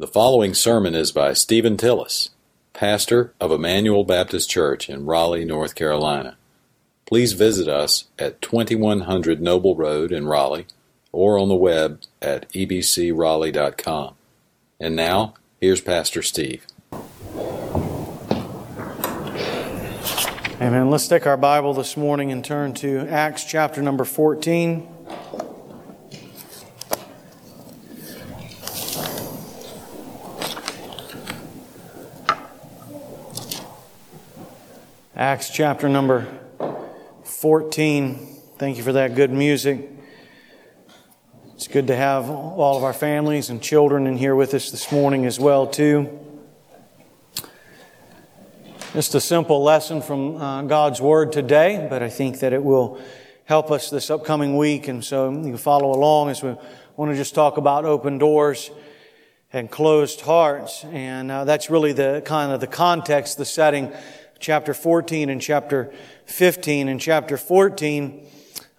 The following sermon is by Stephen Tillis, pastor of Emmanuel Baptist Church in Raleigh, North Carolina. Please visit us at 2100 Noble Road in Raleigh or on the web at ebcraleigh.com. And now, here's Pastor Steve. Amen. Let's take our Bible this morning and turn to Acts chapter number 14. Acts chapter number 14. Thank you for that good music. It's good to have all of our families and children in here with us this morning as well too. Just a simple lesson from uh, God's Word today, but I think that it will help us this upcoming week. And so you can follow along as we want to just talk about open doors and closed hearts. And uh, that's really the kind of the context, the setting chapter 14 and chapter 15. In chapter 14,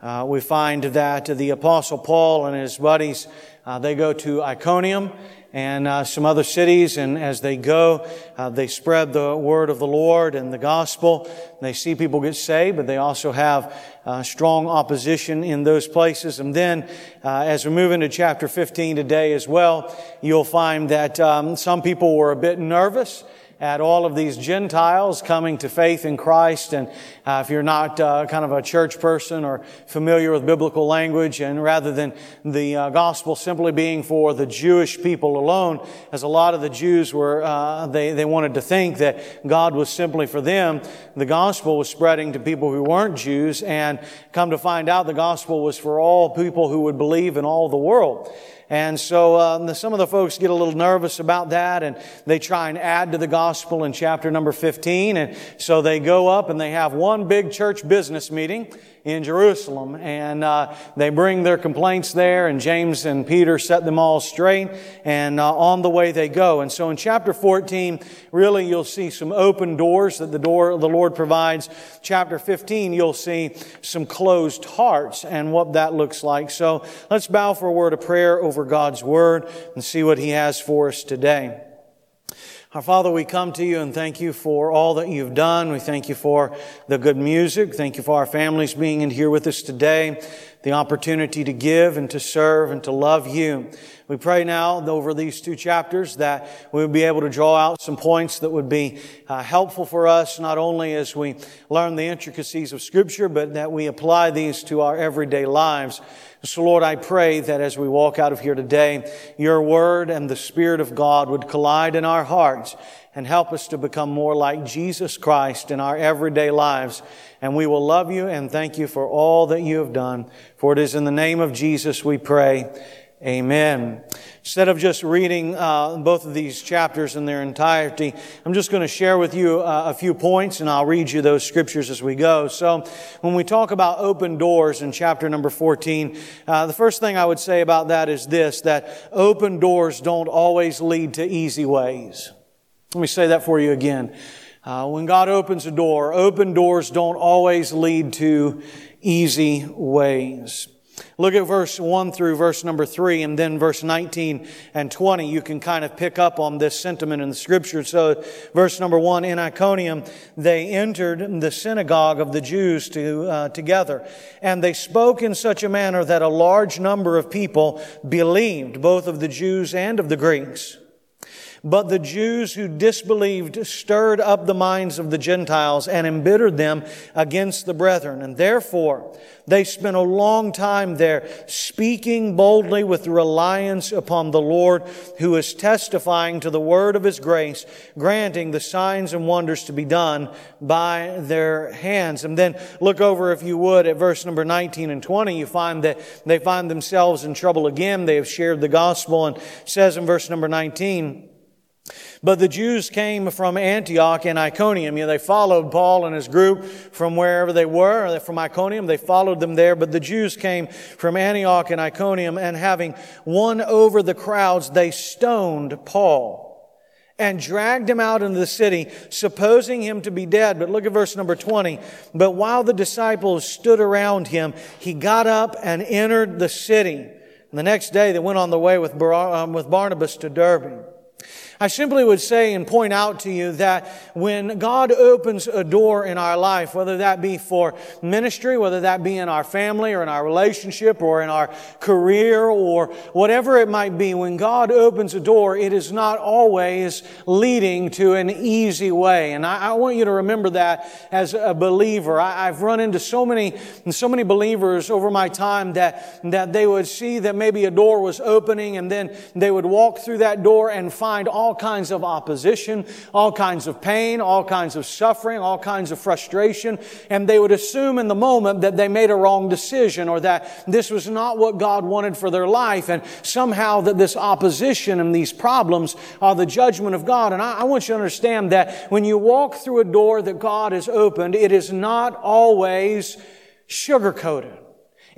uh, we find that the apostle Paul and his buddies, uh, they go to Iconium and uh, some other cities, and as they go, uh, they spread the word of the Lord and the gospel. They see people get saved, but they also have uh, strong opposition in those places. And then, uh, as we move into chapter 15 today as well, you'll find that um, some people were a bit nervous at all of these Gentiles coming to faith in Christ. And uh, if you're not uh, kind of a church person or familiar with biblical language, and rather than the uh, gospel simply being for the Jewish people alone, as a lot of the Jews were, uh, they, they wanted to think that God was simply for them, the gospel was spreading to people who weren't Jews, and come to find out the gospel was for all people who would believe in all the world. And so um, some of the folks get a little nervous about that and they try and add to the gospel in chapter number 15. And so they go up and they have one big church business meeting in Jerusalem. And uh, they bring their complaints there, and James and Peter set them all straight, and uh, on the way they go. And so in chapter 14, really you'll see some open doors that the door of the Lord provides. Chapter 15, you'll see some closed hearts and what that looks like. So let's bow for a word of prayer over God's word and see what He has for us today. Our Father, we come to you and thank you for all that you've done. We thank you for the good music. Thank you for our families being in here with us today, the opportunity to give and to serve and to love you. We pray now over these two chapters that we would be able to draw out some points that would be uh, helpful for us, not only as we learn the intricacies of Scripture, but that we apply these to our everyday lives. So Lord, I pray that as we walk out of here today, your word and the Spirit of God would collide in our hearts and help us to become more like Jesus Christ in our everyday lives. And we will love you and thank you for all that you have done. For it is in the name of Jesus we pray. Amen. Instead of just reading uh, both of these chapters in their entirety, I'm just going to share with you uh, a few points and I'll read you those scriptures as we go. So, when we talk about open doors in chapter number 14, uh, the first thing I would say about that is this that open doors don't always lead to easy ways. Let me say that for you again. Uh, when God opens a door, open doors don't always lead to easy ways. Look at verse 1 through verse number 3 and then verse 19 and 20. You can kind of pick up on this sentiment in the scripture. So verse number 1, in Iconium, they entered the synagogue of the Jews to, uh, together and they spoke in such a manner that a large number of people believed, both of the Jews and of the Greeks. But the Jews who disbelieved stirred up the minds of the Gentiles and embittered them against the brethren. And therefore, they spent a long time there speaking boldly with reliance upon the Lord who is testifying to the word of his grace, granting the signs and wonders to be done by their hands. And then look over, if you would, at verse number 19 and 20. You find that they find themselves in trouble again. They have shared the gospel and says in verse number 19, but the Jews came from Antioch and Iconium. You know, they followed Paul and his group from wherever they were, from Iconium. They followed them there. But the Jews came from Antioch and Iconium, and having won over the crowds, they stoned Paul and dragged him out into the city, supposing him to be dead. But look at verse number 20. But while the disciples stood around him, he got up and entered the city. And the next day they went on the way with, um, with Barnabas to Derbe. I simply would say and point out to you that when God opens a door in our life, whether that be for ministry, whether that be in our family or in our relationship or in our career or whatever it might be, when God opens a door, it is not always leading to an easy way. And I, I want you to remember that as a believer. I, have run into so many, so many believers over my time that, that they would see that maybe a door was opening and then they would walk through that door and find all all kinds of opposition, all kinds of pain, all kinds of suffering, all kinds of frustration, and they would assume in the moment that they made a wrong decision or that this was not what God wanted for their life, and somehow that this opposition and these problems are the judgment of God. And I, I want you to understand that when you walk through a door that God has opened, it is not always sugar coated.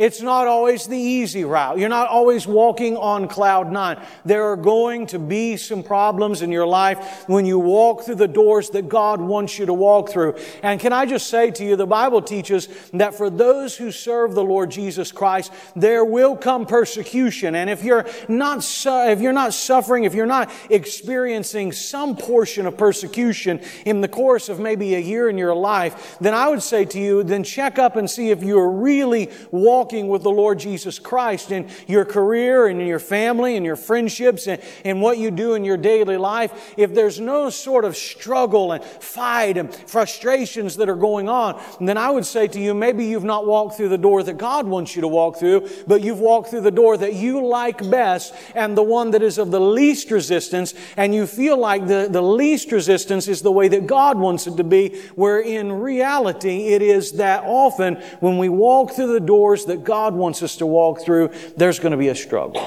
It's not always the easy route. You're not always walking on cloud nine. There are going to be some problems in your life when you walk through the doors that God wants you to walk through. And can I just say to you, the Bible teaches that for those who serve the Lord Jesus Christ, there will come persecution. And if you're not, su- if you're not suffering, if you're not experiencing some portion of persecution in the course of maybe a year in your life, then I would say to you, then check up and see if you're really walking walking with the Lord Jesus Christ in your career and in your family and your friendships and, and what you do in your daily life, if there's no sort of struggle and fight and frustrations that are going on, then I would say to you, maybe you've not walked through the door that God wants you to walk through, but you've walked through the door that you like best and the one that is of the least resistance, and you feel like the, the least resistance is the way that God wants it to be, where in reality it is that often when we walk through the doors that God wants us to walk through, there's going to be a struggle.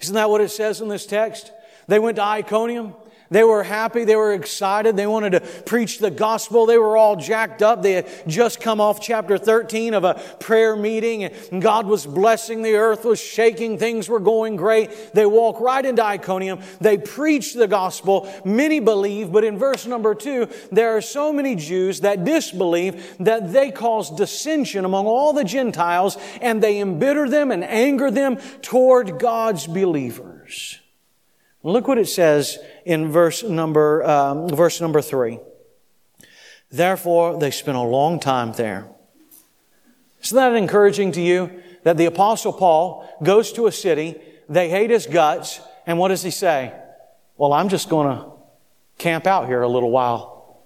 Isn't that what it says in this text? They went to Iconium. They were happy. They were excited. They wanted to preach the gospel. They were all jacked up. They had just come off chapter 13 of a prayer meeting and God was blessing. The earth was shaking. Things were going great. They walk right into Iconium. They preach the gospel. Many believe, but in verse number two, there are so many Jews that disbelieve that they cause dissension among all the Gentiles and they embitter them and anger them toward God's believers. Look what it says in verse number, um, verse number three. Therefore, they spent a long time there. Isn't that encouraging to you? That the apostle Paul goes to a city, they hate his guts, and what does he say? Well, I'm just going to camp out here a little while.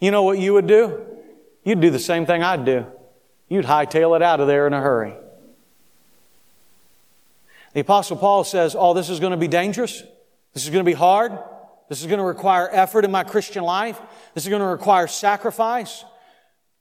You know what you would do? You'd do the same thing I'd do. You'd hightail it out of there in a hurry. The Apostle Paul says, Oh, this is going to be dangerous. This is going to be hard. This is going to require effort in my Christian life. This is going to require sacrifice.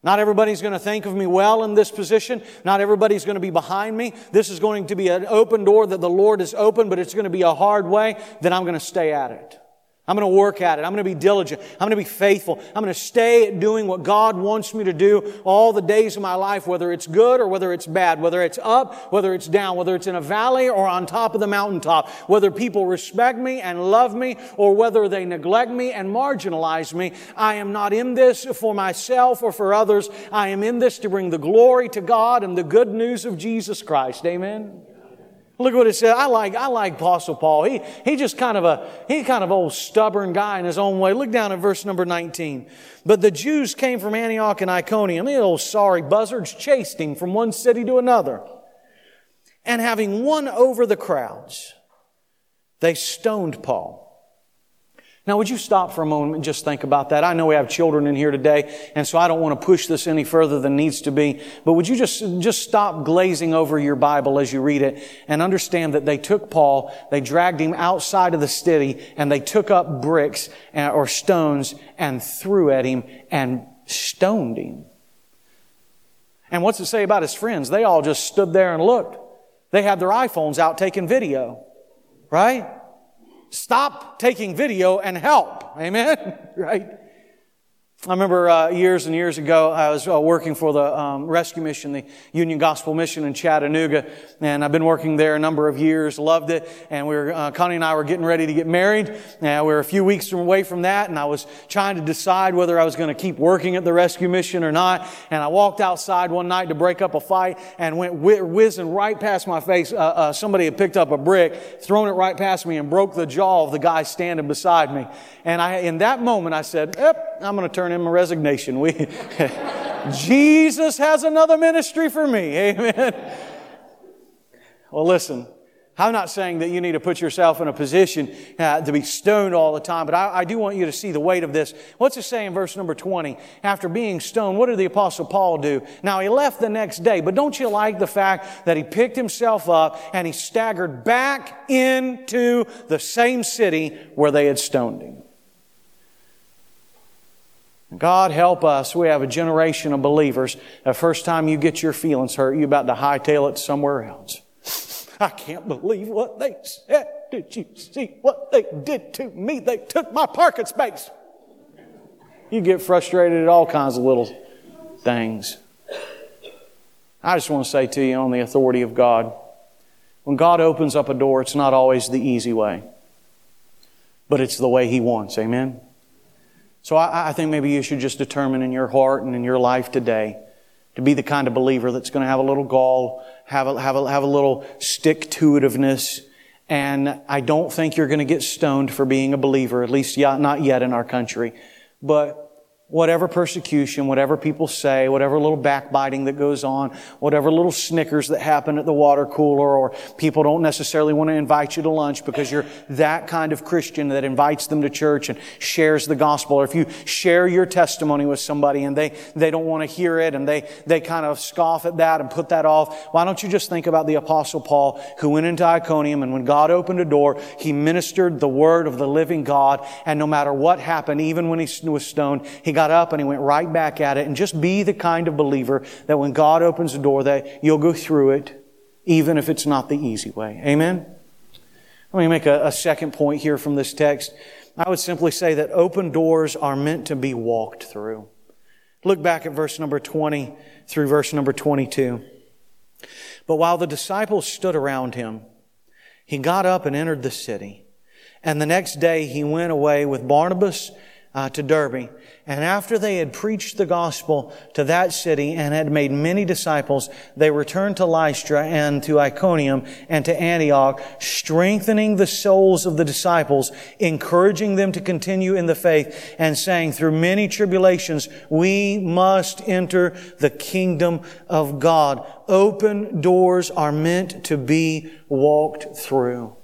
Not everybody's going to think of me well in this position. Not everybody's going to be behind me. This is going to be an open door that the Lord has opened, but it's going to be a hard way. Then I'm going to stay at it. I'm going to work at it. I'm going to be diligent. I'm going to be faithful. I'm going to stay doing what God wants me to do all the days of my life, whether it's good or whether it's bad, whether it's up, whether it's down, whether it's in a valley or on top of the mountaintop, whether people respect me and love me or whether they neglect me and marginalize me. I am not in this for myself or for others. I am in this to bring the glory to God and the good news of Jesus Christ. Amen. Look what it says. I like, I like Apostle Paul. He, he just kind of a, he kind of old stubborn guy in his own way. Look down at verse number 19. But the Jews came from Antioch and Iconium. The old sorry buzzards chased him from one city to another. And having won over the crowds, they stoned Paul now, would you stop for a moment and just think about that? I know we have children in here today, and so I don't want to push this any further than needs to be. But would you just, just stop glazing over your Bible as you read it and understand that they took Paul, they dragged him outside of the city, and they took up bricks uh, or stones and threw at him and stoned him. And what's it say about his friends? They all just stood there and looked. They had their iPhones out taking video. Right? Stop taking video and help. Amen? right? I remember uh, years and years ago, I was uh, working for the um, rescue mission, the Union Gospel Mission in Chattanooga, and I've been working there a number of years. Loved it, and we were uh, Connie and I were getting ready to get married. And we were a few weeks away from that, and I was trying to decide whether I was going to keep working at the rescue mission or not. And I walked outside one night to break up a fight, and went whizzing right past my face. Uh, uh, somebody had picked up a brick, thrown it right past me, and broke the jaw of the guy standing beside me. And I, in that moment, I said, "Yep, I'm going to turn in my resignation. We, Jesus has another ministry for me. Amen. Well, listen, I'm not saying that you need to put yourself in a position uh, to be stoned all the time, but I, I, do want you to see the weight of this. What's it say in verse number 20? After being stoned, what did the apostle Paul do? Now he left the next day, but don't you like the fact that he picked himself up and he staggered back into the same city where they had stoned him? God help us. We have a generation of believers. The first time you get your feelings hurt, you're about to hightail it somewhere else. I can't believe what they said. Did you see what they did to me? They took my parking space. You get frustrated at all kinds of little things. I just want to say to you on the authority of God when God opens up a door, it's not always the easy way, but it's the way He wants. Amen? So I, I think maybe you should just determine in your heart and in your life today to be the kind of believer that's going to have a little gall, have a, have a, have a little stick to itiveness. And I don't think you're going to get stoned for being a believer, at least not yet in our country. But whatever persecution, whatever people say, whatever little backbiting that goes on, whatever little snickers that happen at the water cooler, or people don't necessarily want to invite you to lunch because you're that kind of Christian that invites them to church and shares the gospel. Or if you share your testimony with somebody and they, they don't want to hear it and they, they kind of scoff at that and put that off, why don't you just think about the apostle Paul who went into Iconium and when God opened a door, he ministered the word of the living God and no matter what happened, even when he was stoned, he got up and he went right back at it and just be the kind of believer that when God opens the door that you'll go through it even if it's not the easy way. Amen? Let me make a, a second point here from this text. I would simply say that open doors are meant to be walked through. Look back at verse number 20 through verse number 22. But while the disciples stood around him, he got up and entered the city. And the next day he went away with Barnabas uh, to Derbe. And after they had preached the gospel to that city and had made many disciples, they returned to Lystra and to Iconium and to Antioch, strengthening the souls of the disciples, encouraging them to continue in the faith, and saying, through many tribulations, we must enter the kingdom of God. Open doors are meant to be walked through.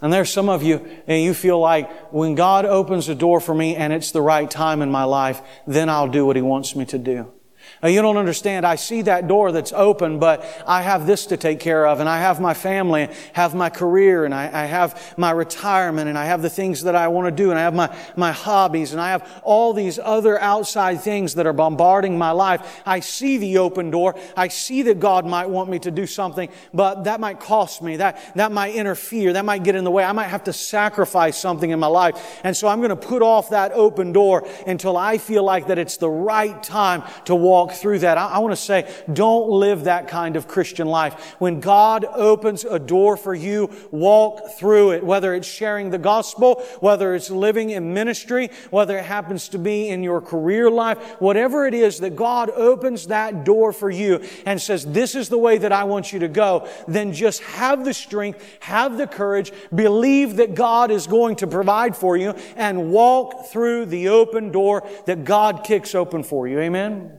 And there's some of you, and you feel like when God opens a door for me and it's the right time in my life, then I'll do what He wants me to do. Now, you don't understand. I see that door that's open, but I have this to take care of, and I have my family, have my career, and I, I, have my retirement, and I have the things that I want to do, and I have my, my hobbies, and I have all these other outside things that are bombarding my life. I see the open door. I see that God might want me to do something, but that might cost me. That, that might interfere. That might get in the way. I might have to sacrifice something in my life. And so I'm going to put off that open door until I feel like that it's the right time to walk walk through that. I, I want to say, don't live that kind of Christian life. When God opens a door for you, walk through it, whether it's sharing the gospel, whether it's living in ministry, whether it happens to be in your career life, whatever it is that God opens that door for you and says, this is the way that I want you to go, then just have the strength, have the courage, believe that God is going to provide for you and walk through the open door that God kicks open for you. Amen?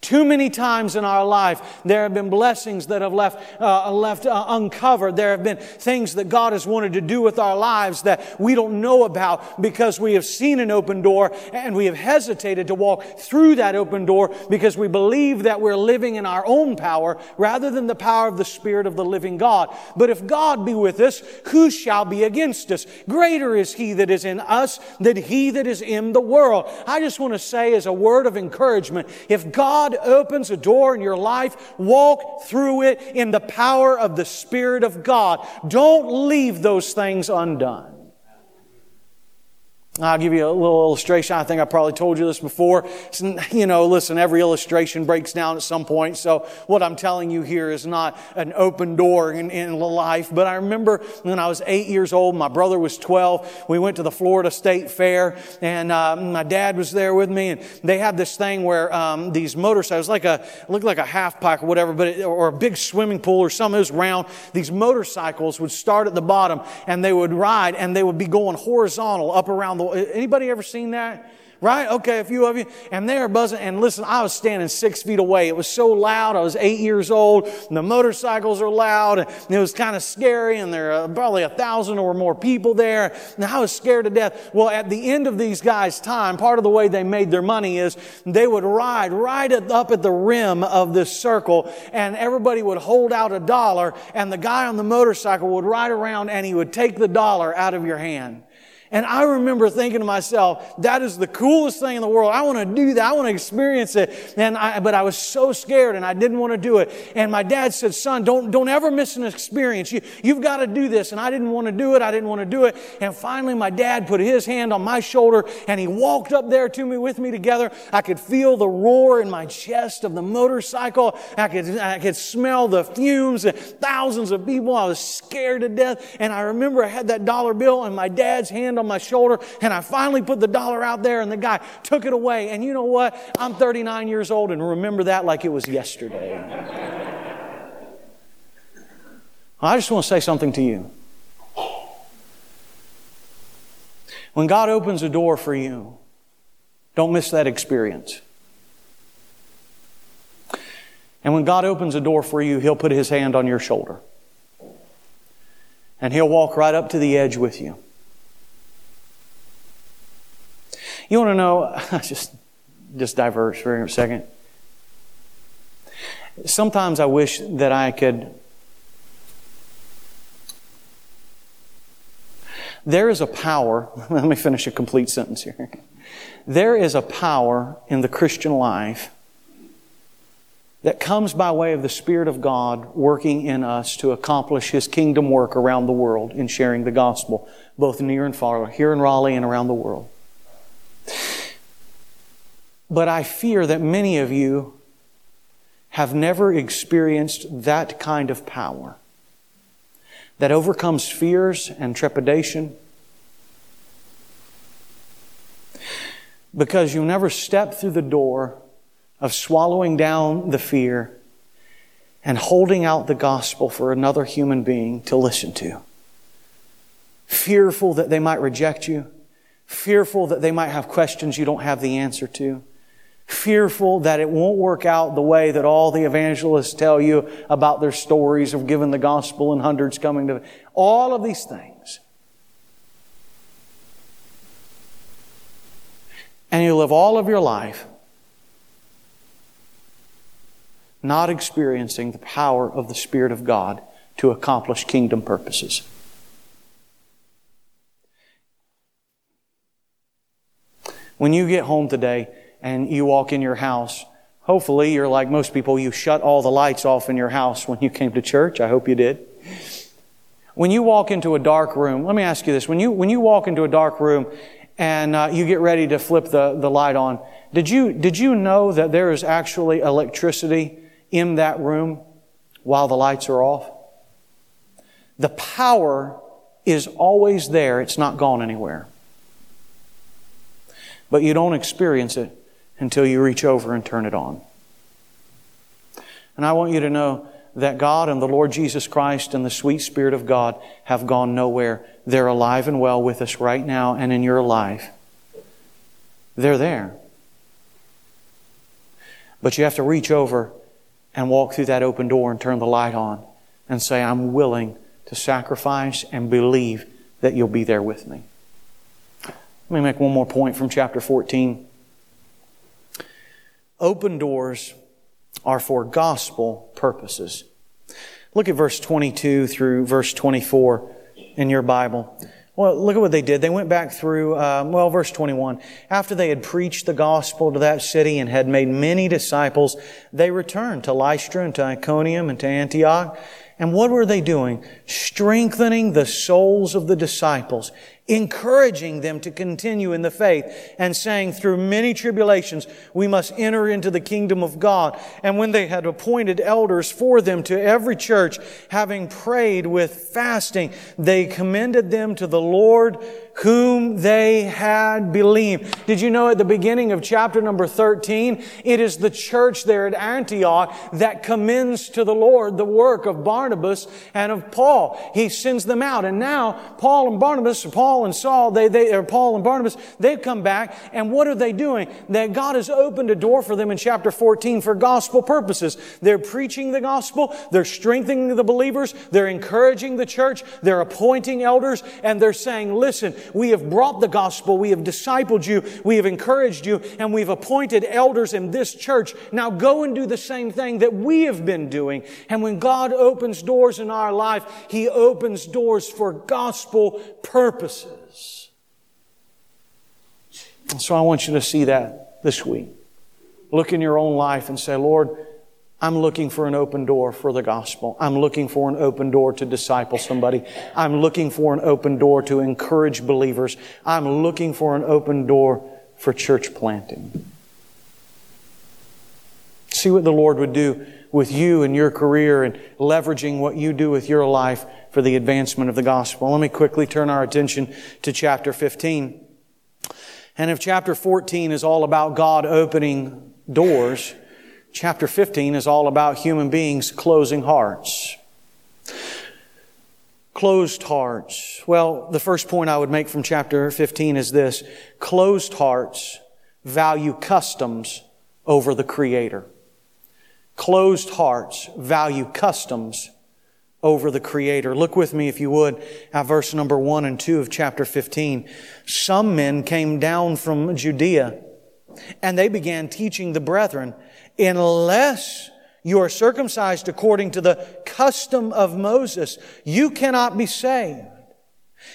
Too many times in our life, there have been blessings that have left, uh, left uh, uncovered. There have been things that God has wanted to do with our lives that we don't know about because we have seen an open door and we have hesitated to walk through that open door because we believe that we're living in our own power rather than the power of the Spirit of the living God. But if God be with us, who shall be against us? Greater is He that is in us than He that is in the world. I just want to say as a word of encouragement, if God God opens a door in your life, walk through it in the power of the Spirit of God. Don't leave those things undone. I'll give you a little illustration. I think I probably told you this before. You know, listen, every illustration breaks down at some point. So what I'm telling you here is not an open door in, in life. But I remember when I was eight years old, my brother was 12. We went to the Florida State Fair and uh, my dad was there with me and they had this thing where um, these motorcycles, like a, looked like a half pipe or whatever, but it, or a big swimming pool or something, it was round. These motorcycles would start at the bottom and they would ride and they would be going horizontal up around the, anybody ever seen that? Right? Okay, a few of you. And they are buzzing. And listen, I was standing six feet away. It was so loud. I was eight years old. And the motorcycles are loud. And it was kind of scary. And there are probably a thousand or more people there. And I was scared to death. Well, at the end of these guys' time, part of the way they made their money is they would ride right up at the rim of this circle. And everybody would hold out a dollar. And the guy on the motorcycle would ride around and he would take the dollar out of your hand. And I remember thinking to myself, that is the coolest thing in the world. I want to do that. I want to experience it. And I, but I was so scared and I didn't want to do it. And my dad said, son, don't, don't ever miss an experience. You, you've got to do this. And I didn't want to do it. I didn't want to do it. And finally, my dad put his hand on my shoulder and he walked up there to me with me together. I could feel the roar in my chest of the motorcycle. I could, I could smell the fumes and thousands of people. I was scared to death. And I remember I had that dollar bill in my dad's hand on my shoulder, and I finally put the dollar out there, and the guy took it away. And you know what? I'm 39 years old and remember that like it was yesterday. I just want to say something to you. When God opens a door for you, don't miss that experience. And when God opens a door for you, He'll put His hand on your shoulder. And He'll walk right up to the edge with you. You want to know, just, just diverse for a second. Sometimes I wish that I could. There is a power, let me finish a complete sentence here. There is a power in the Christian life that comes by way of the Spirit of God working in us to accomplish His kingdom work around the world in sharing the gospel, both near and far, here in Raleigh and around the world. But I fear that many of you have never experienced that kind of power that overcomes fears and trepidation. Because you never step through the door of swallowing down the fear and holding out the gospel for another human being to listen to. Fearful that they might reject you, fearful that they might have questions you don't have the answer to, fearful that it won't work out the way that all the evangelists tell you about their stories of giving the gospel and hundreds coming to all of these things. And you live all of your life not experiencing the power of the Spirit of God to accomplish kingdom purposes. When you get home today and you walk in your house, hopefully you're like most people, you shut all the lights off in your house when you came to church. I hope you did. When you walk into a dark room, let me ask you this. When you, when you walk into a dark room and uh, you get ready to flip the, the light on, did you, did you know that there is actually electricity in that room while the lights are off? The power is always there. It's not gone anywhere but you don't experience it until you reach over and turn it on. And I want you to know that God and the Lord Jesus Christ and the sweet Spirit of God have gone nowhere. They're alive and well with us right now and in your life. They're there. But you have to reach over and walk through that open door and turn the light on and say, I'm willing to sacrifice and believe that you'll be there with me. Let me make one more point from chapter 14. Open doors are for gospel purposes. Look at verse 22 through verse 24 in your Bible. Well, look at what they did. They went back through, uh, well, verse 21. After they had preached the gospel to that city and had made many disciples, they returned to Lystra and to Iconium and to Antioch. And what were they doing? Strengthening the souls of the disciples encouraging them to continue in the faith and saying, through many tribulations, we must enter into the kingdom of God. And when they had appointed elders for them to every church, having prayed with fasting, they commended them to the Lord whom they had believed. Did you know at the beginning of chapter number 13, it is the church there at Antioch that commends to the Lord the work of Barnabas and of Paul. He sends them out. And now Paul and Barnabas, Paul and Saul, they, they, or Paul and Barnabas, they've come back. And what are they doing? That God has opened a door for them in chapter 14 for gospel purposes. They're preaching the gospel. They're strengthening the believers. They're encouraging the church. They're appointing elders and they're saying, listen, we have brought the gospel. We have discipled you. We have encouraged you and we've appointed elders in this church. Now go and do the same thing that we have been doing. And when God opens doors in our life, He opens doors for gospel purposes. And so I want you to see that this week. Look in your own life and say, Lord, I'm looking for an open door for the gospel. I'm looking for an open door to disciple somebody. I'm looking for an open door to encourage believers. I'm looking for an open door for church planting. See what the Lord would do with you and your career and leveraging what you do with your life for the advancement of the gospel. Let me quickly turn our attention to chapter 15. And if chapter 14 is all about God opening doors, Chapter 15 is all about human beings closing hearts. Closed hearts. Well, the first point I would make from chapter 15 is this. Closed hearts value customs over the Creator. Closed hearts value customs over the Creator. Look with me, if you would, at verse number 1 and 2 of chapter 15. Some men came down from Judea, and they began teaching the brethren unless you are circumcised according to the custom of Moses, you cannot be saved.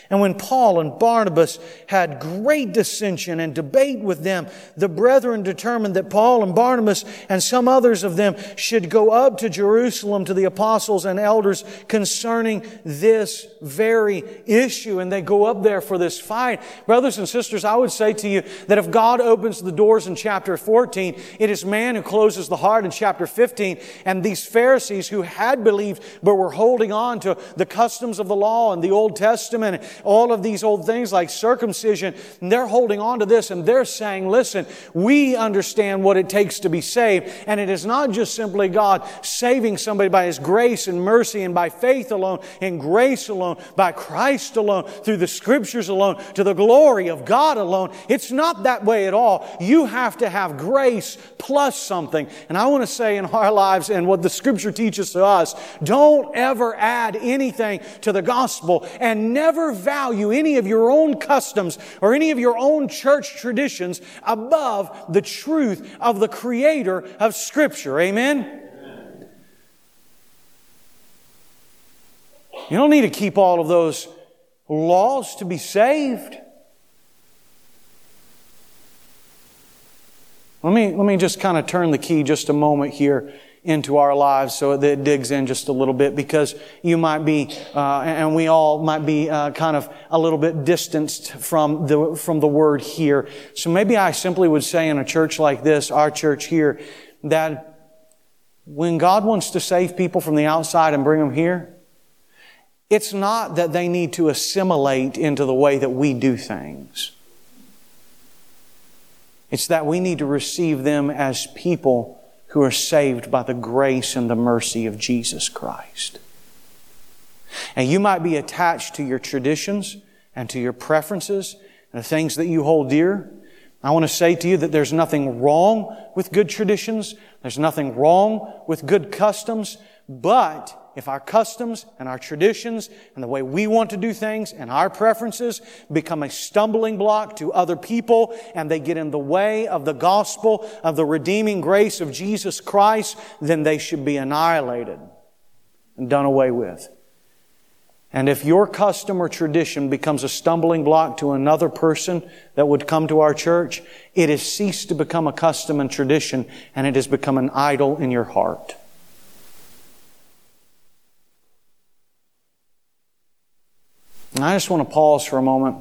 And when Paul and Barnabas had great dissension and debate with them, the brethren determined that Paul and Barnabas and some others of them should go up to Jerusalem to the apostles and elders concerning this very issue. And they go up there for this fight. Brothers and sisters, I would say to you that if God opens the doors in chapter 14, it is man who closes the heart in chapter 15. And these Pharisees who had believed but were holding on to the customs of the law and the Old Testament all of these old things like circumcision, they're holding on to this and they're saying, listen, we understand what it takes to be saved. And it is not just simply God saving somebody by His grace and mercy and by faith alone, in grace alone, by Christ alone, through the scriptures alone, to the glory of God alone. It's not that way at all. You have to have grace plus something. And I want to say in our lives and what the scripture teaches to us, don't ever add anything to the gospel and never value any of your own customs or any of your own church traditions above the truth of the creator of scripture. Amen? You don't need to keep all of those laws to be saved. Let me, let me just kind of turn the key just a moment here into our lives so that it digs in just a little bit because you might be, uh, and we all might be uh, kind of a little bit distanced from the, from the word here. So maybe I simply would say in a church like this, our church here, that when God wants to save people from the outside and bring them here, it's not that they need to assimilate into the way that we do things. It's that we need to receive them as people who are saved by the grace and the mercy of Jesus Christ. And you might be attached to your traditions and to your preferences and the things that you hold dear. I want to say to you that there's nothing wrong with good traditions. There's nothing wrong with good customs, but if our customs and our traditions and the way we want to do things and our preferences become a stumbling block to other people and they get in the way of the gospel of the redeeming grace of Jesus Christ, then they should be annihilated and done away with. And if your custom or tradition becomes a stumbling block to another person that would come to our church, it has ceased to become a custom and tradition and it has become an idol in your heart. And I just want to pause for a moment.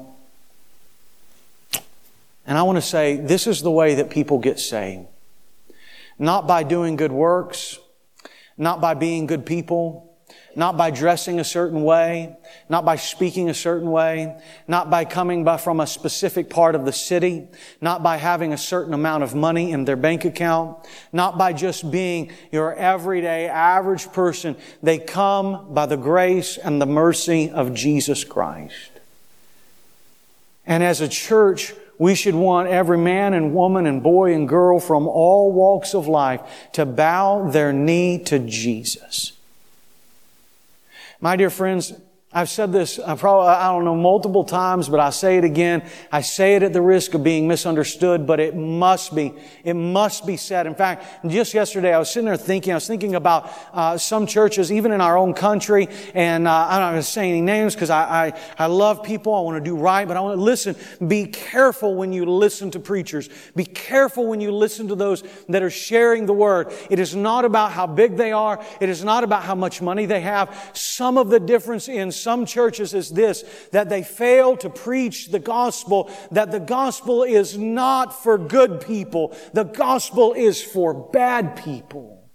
And I want to say this is the way that people get saved. Not by doing good works, not by being good people, not by dressing a certain way, not by speaking a certain way, not by coming by from a specific part of the city, not by having a certain amount of money in their bank account, not by just being your everyday average person. They come by the grace and the mercy of Jesus Christ. And as a church, we should want every man and woman and boy and girl from all walks of life to bow their knee to Jesus. My dear friends, I've said this, I probably, I don't know, multiple times, but I say it again. I say it at the risk of being misunderstood, but it must be, it must be said. In fact, just yesterday I was sitting there thinking, I was thinking about uh, some churches, even in our own country, and uh, I'm not going to say any names because I, I, I love people, I want to do right, but I want to listen. Be careful when you listen to preachers. Be careful when you listen to those that are sharing the word. It is not about how big they are. It is not about how much money they have. Some of the difference in some churches is this, that they fail to preach the gospel, that the gospel is not for good people. The gospel is for bad people.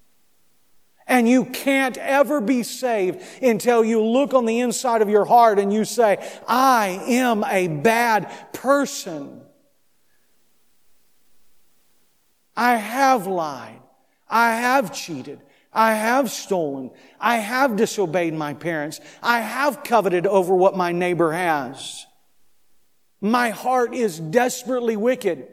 And you can't ever be saved until you look on the inside of your heart and you say, I am a bad person. I have lied. I have cheated. I have stolen. I have disobeyed my parents. I have coveted over what my neighbor has. My heart is desperately wicked.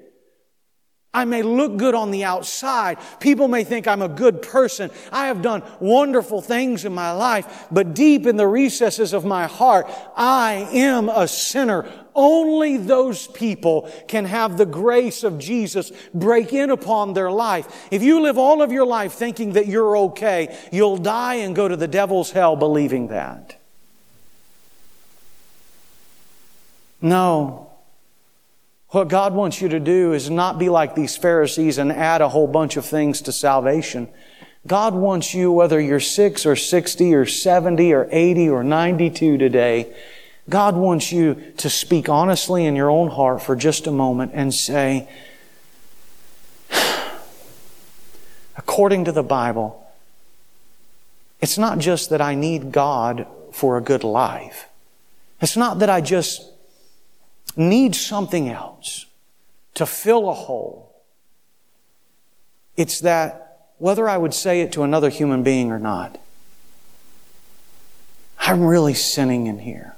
I may look good on the outside. People may think I'm a good person. I have done wonderful things in my life, but deep in the recesses of my heart, I am a sinner. Only those people can have the grace of Jesus break in upon their life. If you live all of your life thinking that you're okay, you'll die and go to the devil's hell believing that. No. What God wants you to do is not be like these Pharisees and add a whole bunch of things to salvation. God wants you, whether you're 6 or 60 or 70 or 80 or 92 today, God wants you to speak honestly in your own heart for just a moment and say, according to the Bible, it's not just that I need God for a good life. It's not that I just need something else to fill a hole. It's that whether I would say it to another human being or not, I'm really sinning in here.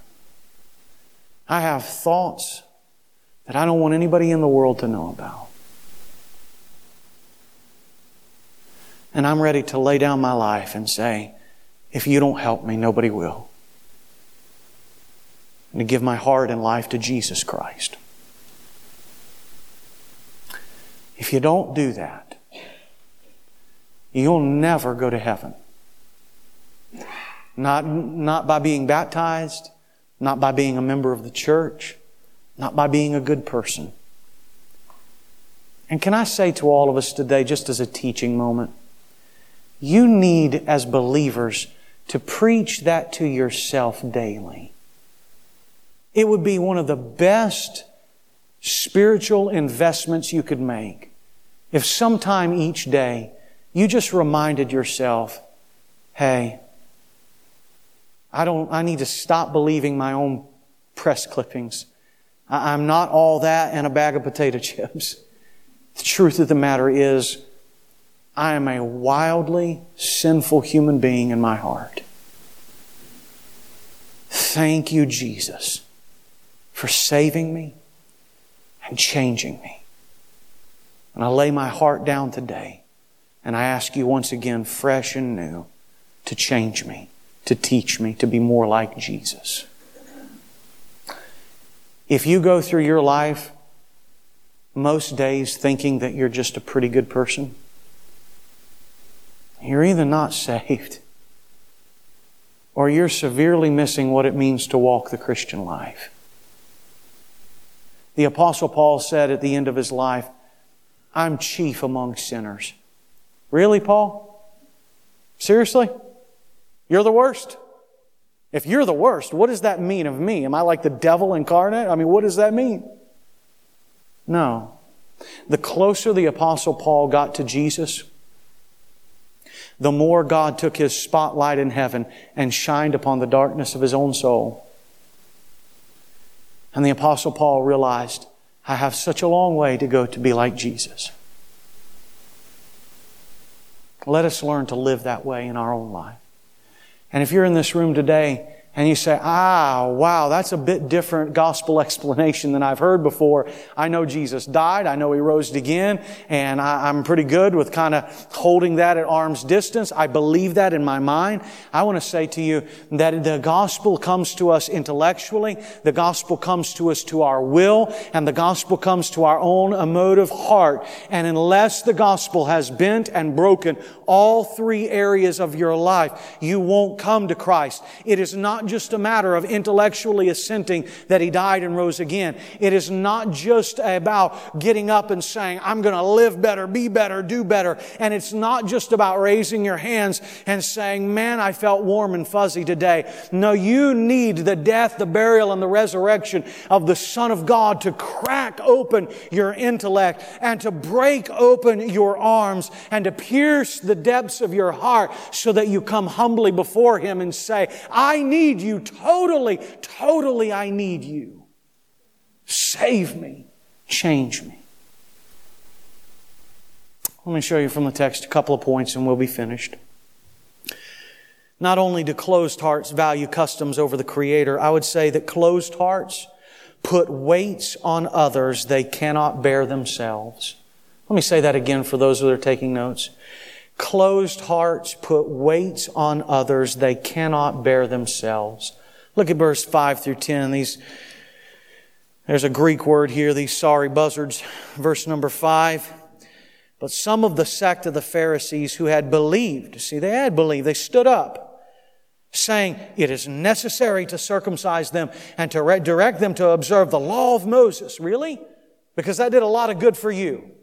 I have thoughts that I don't want anybody in the world to know about. And I'm ready to lay down my life and say, if you don't help me, nobody will and to give my heart and life to Jesus Christ. If you don't do that, you'll never go to heaven. Not, not by being baptized, not by being a member of the church, not by being a good person. And can I say to all of us today, just as a teaching moment, you need, as believers, to preach that to yourself daily. It would be one of the best spiritual investments you could make if sometime each day you just reminded yourself, hey, I don't, I need to stop believing my own press clippings. I'm not all that and a bag of potato chips. The truth of the matter is, I am a wildly sinful human being in my heart. Thank you, Jesus for saving me and changing me. And I lay my heart down today and I ask you once again, fresh and new, to change me, to teach me to be more like Jesus. If you go through your life most days thinking that you're just a pretty good person, you're either not saved or you're severely missing what it means to walk the Christian life. The Apostle Paul said at the end of his life, I'm chief among sinners. Really, Paul? Seriously? You're the worst? If you're the worst, what does that mean of me? Am I like the devil incarnate? I mean, what does that mean? No. The closer the Apostle Paul got to Jesus, the more God took his spotlight in heaven and shined upon the darkness of his own soul. And the Apostle Paul realized, I have such a long way to go to be like Jesus. Let us learn to live that way in our own life. And if you're in this room today and you say, ah, wow, that's a bit different gospel explanation than I've heard before. I know Jesus died. I know He rose again. And I, am pretty good with kind of holding that at arm's distance. I believe that in my mind. I want to say to you that the gospel comes to us intellectually. The gospel comes to us to our will. And the gospel comes to our own emotive heart. And unless the gospel has bent and broken all three areas of your life, you won't come to Christ. It is not just a matter of intellectually assenting that He died and rose again. It is not just about getting up and saying, I'm going to live better, be better, do better. And it's not just about raising your hands and saying, man, I felt warm and fuzzy today. No, you need the death, the burial, and the resurrection of the Son of God to crack open your intellect and to break open your arms and to pierce the depths of your heart so that you come humbly before Him and say, I need need you totally, totally, I need you. Save me, change me. Let me show you from the text a couple of points and we'll be finished. Not only do closed hearts value customs over the Creator, I would say that closed hearts put weights on others they cannot bear themselves. Let me say that again for those that are taking notes. Closed hearts put weights on others they cannot bear themselves. Look at verse 5 through 10. These, there's a Greek word here, these sorry buzzards. Verse number 5. But some of the sect of the Pharisees who had believed, see, they had believed, they stood up, saying, It is necessary to circumcise them and to re- direct them to observe the law of Moses. Really? Because that did a lot of good for you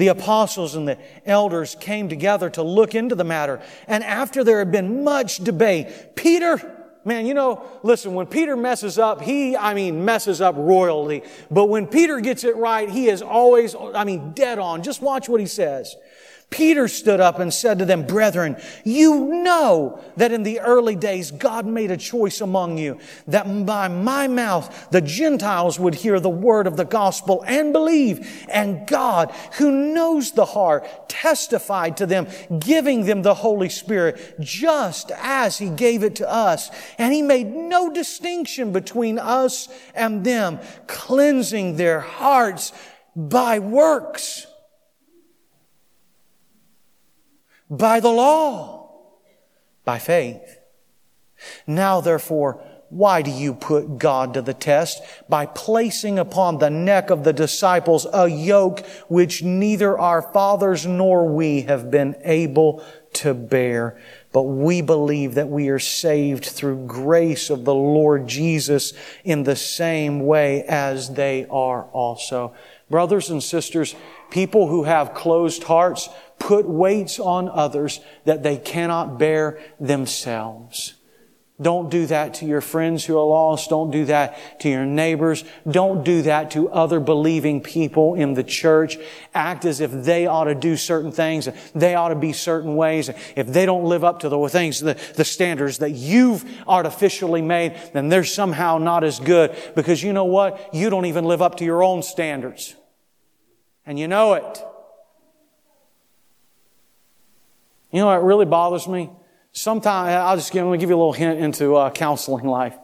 the apostles and the elders came together to look into the matter. And after there had been much debate, Peter, man, you know, listen, when Peter messes up, he, I mean, messes up royally. But when Peter gets it right, he is always, I mean, dead on. Just watch what he says. Peter stood up and said to them, Brethren, you know that in the early days God made a choice among you that by my mouth the Gentiles would hear the word of the gospel and believe. And God, who knows the heart, testified to them, giving them the Holy Spirit just as He gave it to us. And He made no distinction between us and them, cleansing their hearts by works by the law, by faith. Now therefore, why do you put God to the test by placing upon the neck of the disciples a yoke which neither our fathers nor we have been able to bear? But we believe that we are saved through grace of the Lord Jesus in the same way as they are also. Brothers and sisters, people who have closed hearts put weights on others that they cannot bear themselves. Don't do that to your friends who are lost. Don't do that to your neighbors. Don't do that to other believing people in the church. Act as if they ought to do certain things. They ought to be certain ways. If they don't live up to the things, the, the standards that you've artificially made, then they're somehow not as good because you know what? You don't even live up to your own standards. And you know it. You know what really bothers me? Sometimes, I'll just give, let me give you a little hint into uh, counseling life.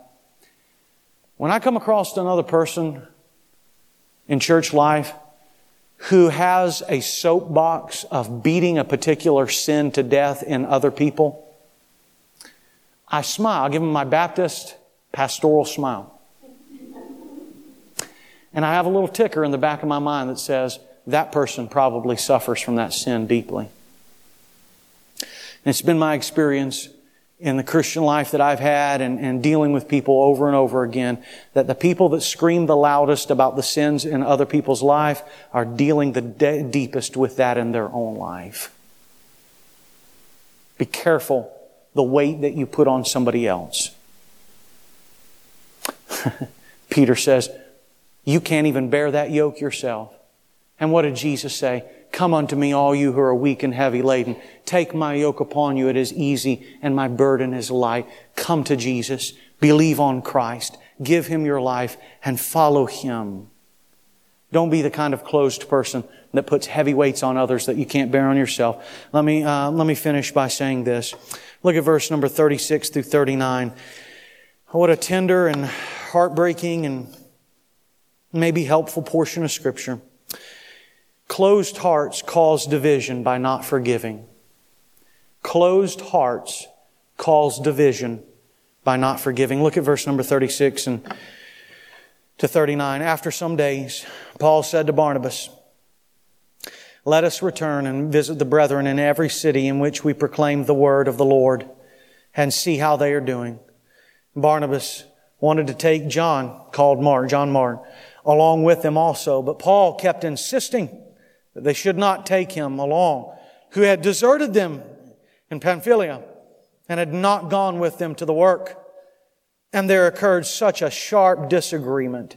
When I come across another person in church life who has a soapbox of beating a particular sin to death in other people, I smile. I give them my Baptist pastoral smile. And I have a little ticker in the back of my mind that says, that person probably suffers from that sin deeply. And it's been my experience in the Christian life that I've had and, and, dealing with people over and over again that the people that scream the loudest about the sins in other people's life are dealing the de- deepest with that in their own life. Be careful the weight that you put on somebody else. Peter says, You can't even bear that yoke yourself. And what did Jesus say? Come unto me, all you who are weak and heavy laden. Take my yoke upon you. It is easy and my burden is light. Come to Jesus. Believe on Christ. Give Him your life and follow Him. Don't be the kind of closed person that puts heavy weights on others that you can't bear on yourself. Let me, uh, let me finish by saying this. Look at verse number 36 through 39. What a tender and heartbreaking and maybe helpful portion of Scripture. Closed hearts cause division by not forgiving. Closed hearts cause division by not forgiving. Look at verse number 36 and to 39. After some days, Paul said to Barnabas, Let us return and visit the brethren in every city in which we proclaim the word of the Lord and see how they are doing. Barnabas wanted to take John, called Mark, John Mark, along with them also, but Paul kept insisting that they should not take him along, who had deserted them in Pamphylia and had not gone with them to the work. And there occurred such a sharp disagreement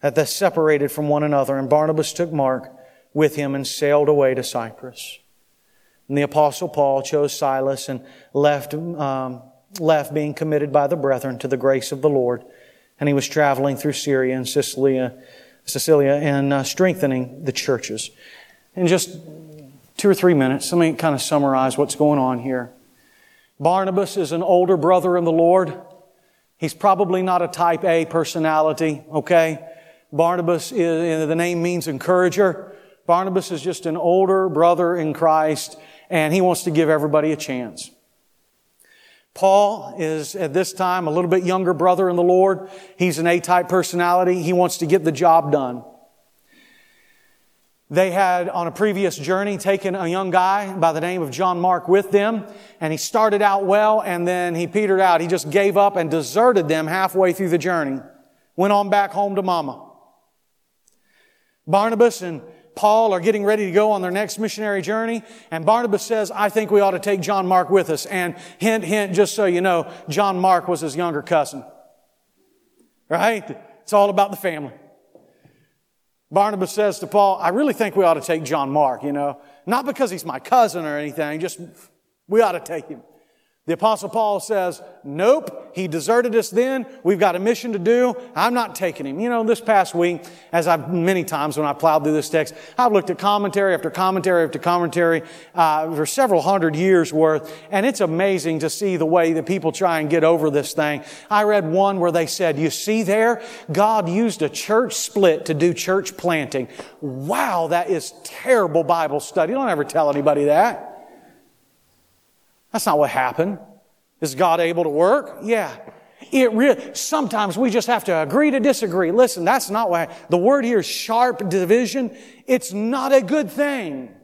that they separated from one another, and Barnabas took Mark with him and sailed away to Cyprus. And the apostle Paul chose Silas and left, um, left being committed by the brethren to the grace of the Lord. And he was traveling through Syria and Sicilia, Sicilia and uh, strengthening the churches in just two or three minutes, let me kind of summarize what's going on here. Barnabas is an older brother in the Lord. He's probably not a type A personality, okay? Barnabas is, the name means encourager. Barnabas is just an older brother in Christ, and he wants to give everybody a chance. Paul is at this time a little bit younger brother in the Lord. He's an A-type personality. He wants to get the job done. They had, on a previous journey, taken a young guy by the name of John Mark with them, and he started out well, and then he petered out. He just gave up and deserted them halfway through the journey. Went on back home to mama. Barnabas and Paul are getting ready to go on their next missionary journey, and Barnabas says, I think we ought to take John Mark with us. And hint, hint, just so you know, John Mark was his younger cousin. Right? It's all about the family. Barnabas says to Paul, I really think we ought to take John Mark, you know, not because he's my cousin or anything, just we ought to take him. The apostle Paul says, nope, he deserted us then. We've got a mission to do. I'm not taking him. You know, this past week, as I've many times when I plowed through this text, I've looked at commentary after commentary after commentary, uh, for several hundred years worth, and it's amazing to see the way that people try and get over this thing. I read one where they said, you see there, God used a church split to do church planting. Wow, that is terrible Bible study. Don't ever tell anybody that. That's not what happened. Is God able to work? Yeah. It really, sometimes we just have to agree to disagree. Listen, that's not why the word here is sharp division. It's not a good thing.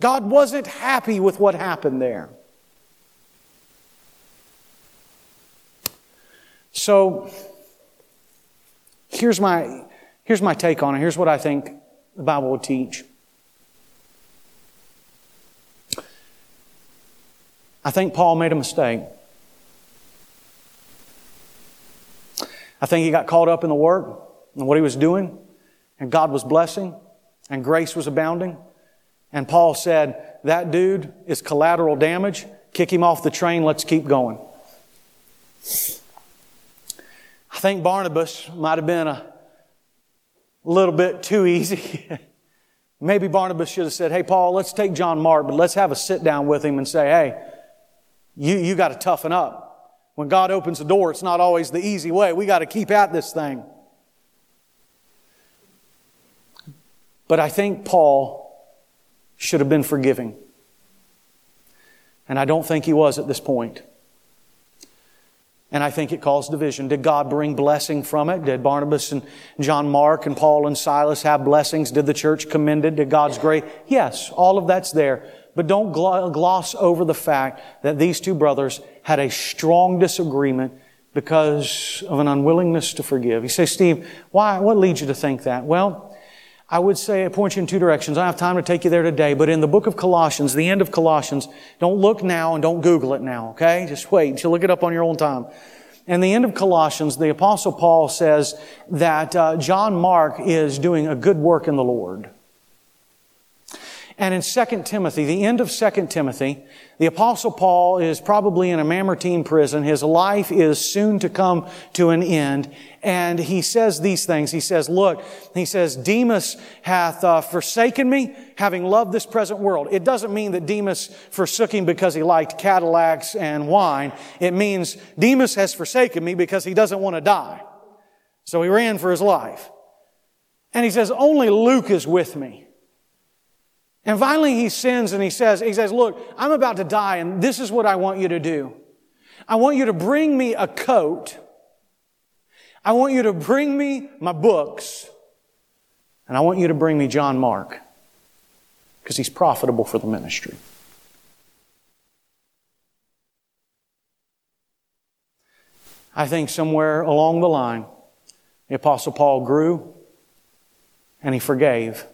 God wasn't happy with what happened there. So, here's my, here's my take on it. Here's what I think the Bible would teach. I think Paul made a mistake. I think he got caught up in the work and what he was doing, and God was blessing, and grace was abounding. And Paul said, That dude is collateral damage. Kick him off the train. Let's keep going. I think Barnabas might have been a little bit too easy. Maybe Barnabas should have said, Hey, Paul, let's take John Mark, but let's have a sit down with him and say, Hey, you, you got to toughen up. When God opens the door, it's not always the easy way. We got to keep at this thing. But I think Paul should have been forgiving. And I don't think he was at this point. And I think it caused division. Did God bring blessing from it? Did Barnabas and John Mark and Paul and Silas have blessings? Did the church commend it? Did God's grace? Yes, all of that's there. But don't gloss over the fact that these two brothers had a strong disagreement because of an unwillingness to forgive. You say, Steve, why, what leads you to think that? Well, I would say I point you in two directions. I don't have time to take you there today, but in the book of Colossians, the end of Colossians, don't look now and don't Google it now, okay? Just wait until you look it up on your own time. In the end of Colossians, the Apostle Paul says that uh, John Mark is doing a good work in the Lord. And in 2 Timothy, the end of 2 Timothy, the apostle Paul is probably in a Mamertine prison. His life is soon to come to an end. And he says these things. He says, look, he says, Demas hath uh, forsaken me, having loved this present world. It doesn't mean that Demas forsook him because he liked Cadillacs and wine. It means Demas has forsaken me because he doesn't want to die. So he ran for his life. And he says, only Luke is with me. And finally he sins and he says, he says, look, I'm about to die and this is what I want you to do. I want you to bring me a coat. I want you to bring me my books. And I want you to bring me John Mark. Because he's profitable for the ministry. I think somewhere along the line, the Apostle Paul grew and he forgave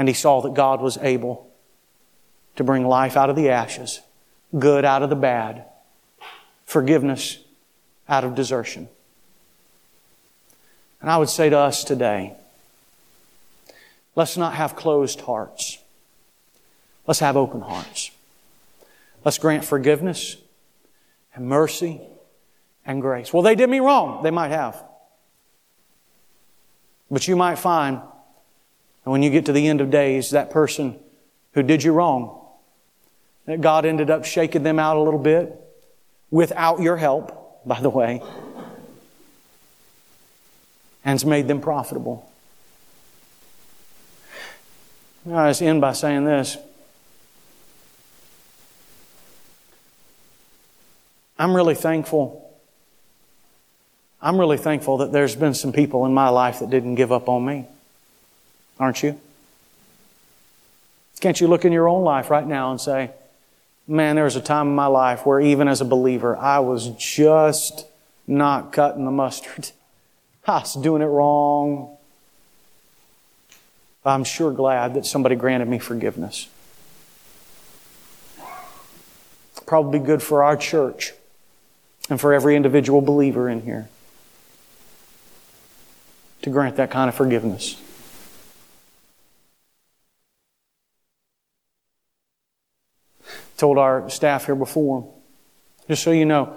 and he saw that God was able to bring life out of the ashes, good out of the bad, forgiveness out of desertion. And I would say to us today, let's not have closed hearts. Let's have open hearts. Let's grant forgiveness and mercy and grace. Well, they did me wrong. They might have. But you might find and when you get to the end of days, that person who did you wrong, that God ended up shaking them out a little bit without your help, by the way, and has made them profitable. I just end by saying this. I'm really thankful. I'm really thankful that there's been some people in my life that didn't give up on me aren't you? Can't you look in your own life right now and say, man, there was a time in my life where even as a believer, I was just not cutting the mustard. I was doing it wrong. I'm sure glad that somebody granted me forgiveness. Probably good for our church and for every individual believer in here to grant that kind of forgiveness. Told our staff here before. Just so you know,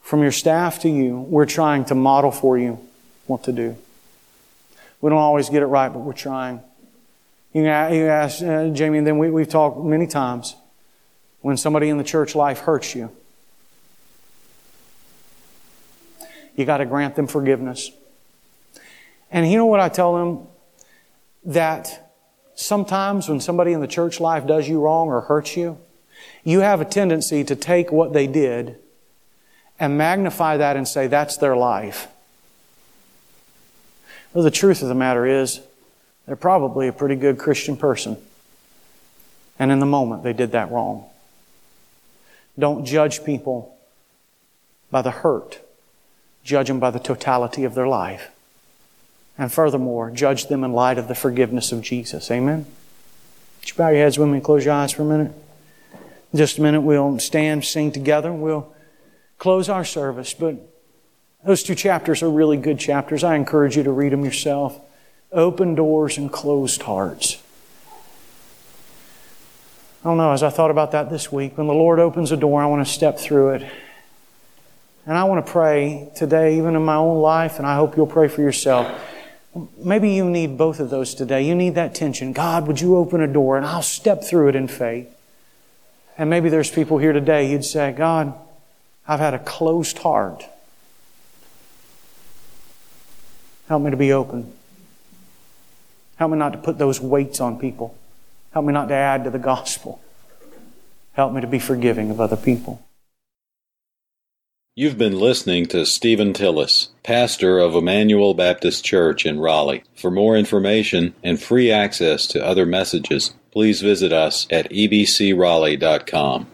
from your staff to you, we're trying to model for you what to do. We don't always get it right, but we're trying. You ask uh, Jamie, and then we, we've talked many times when somebody in the church life hurts you. You got to grant them forgiveness. And you know what I tell them? That sometimes when somebody in the church life does you wrong or hurts you, you have a tendency to take what they did and magnify that and say that's their life. Well, the truth of the matter is, they're probably a pretty good Christian person. And in the moment, they did that wrong. Don't judge people by the hurt. Judge them by the totality of their life. And furthermore, judge them in light of the forgiveness of Jesus. Amen? Would you bow your heads with me and close your eyes for a minute? In just a minute, we'll stand, sing together. We'll close our service. But those two chapters are really good chapters. I encourage you to read them yourself. Open doors and closed hearts. I don't know, as I thought about that this week, when the Lord opens a door, I want to step through it. And I want to pray today, even in my own life, and I hope you'll pray for yourself. Maybe you need both of those today. You need that tension. God, would you open a door and I'll step through it in faith. And maybe there's people here today, you'd say, God, I've had a closed heart. Help me to be open. Help me not to put those weights on people. Help me not to add to the gospel. Help me to be forgiving of other people. You've been listening to Stephen Tillis, pastor of Emmanuel Baptist Church in Raleigh. For more information and free access to other messages, please visit us at ebcraleigh.com.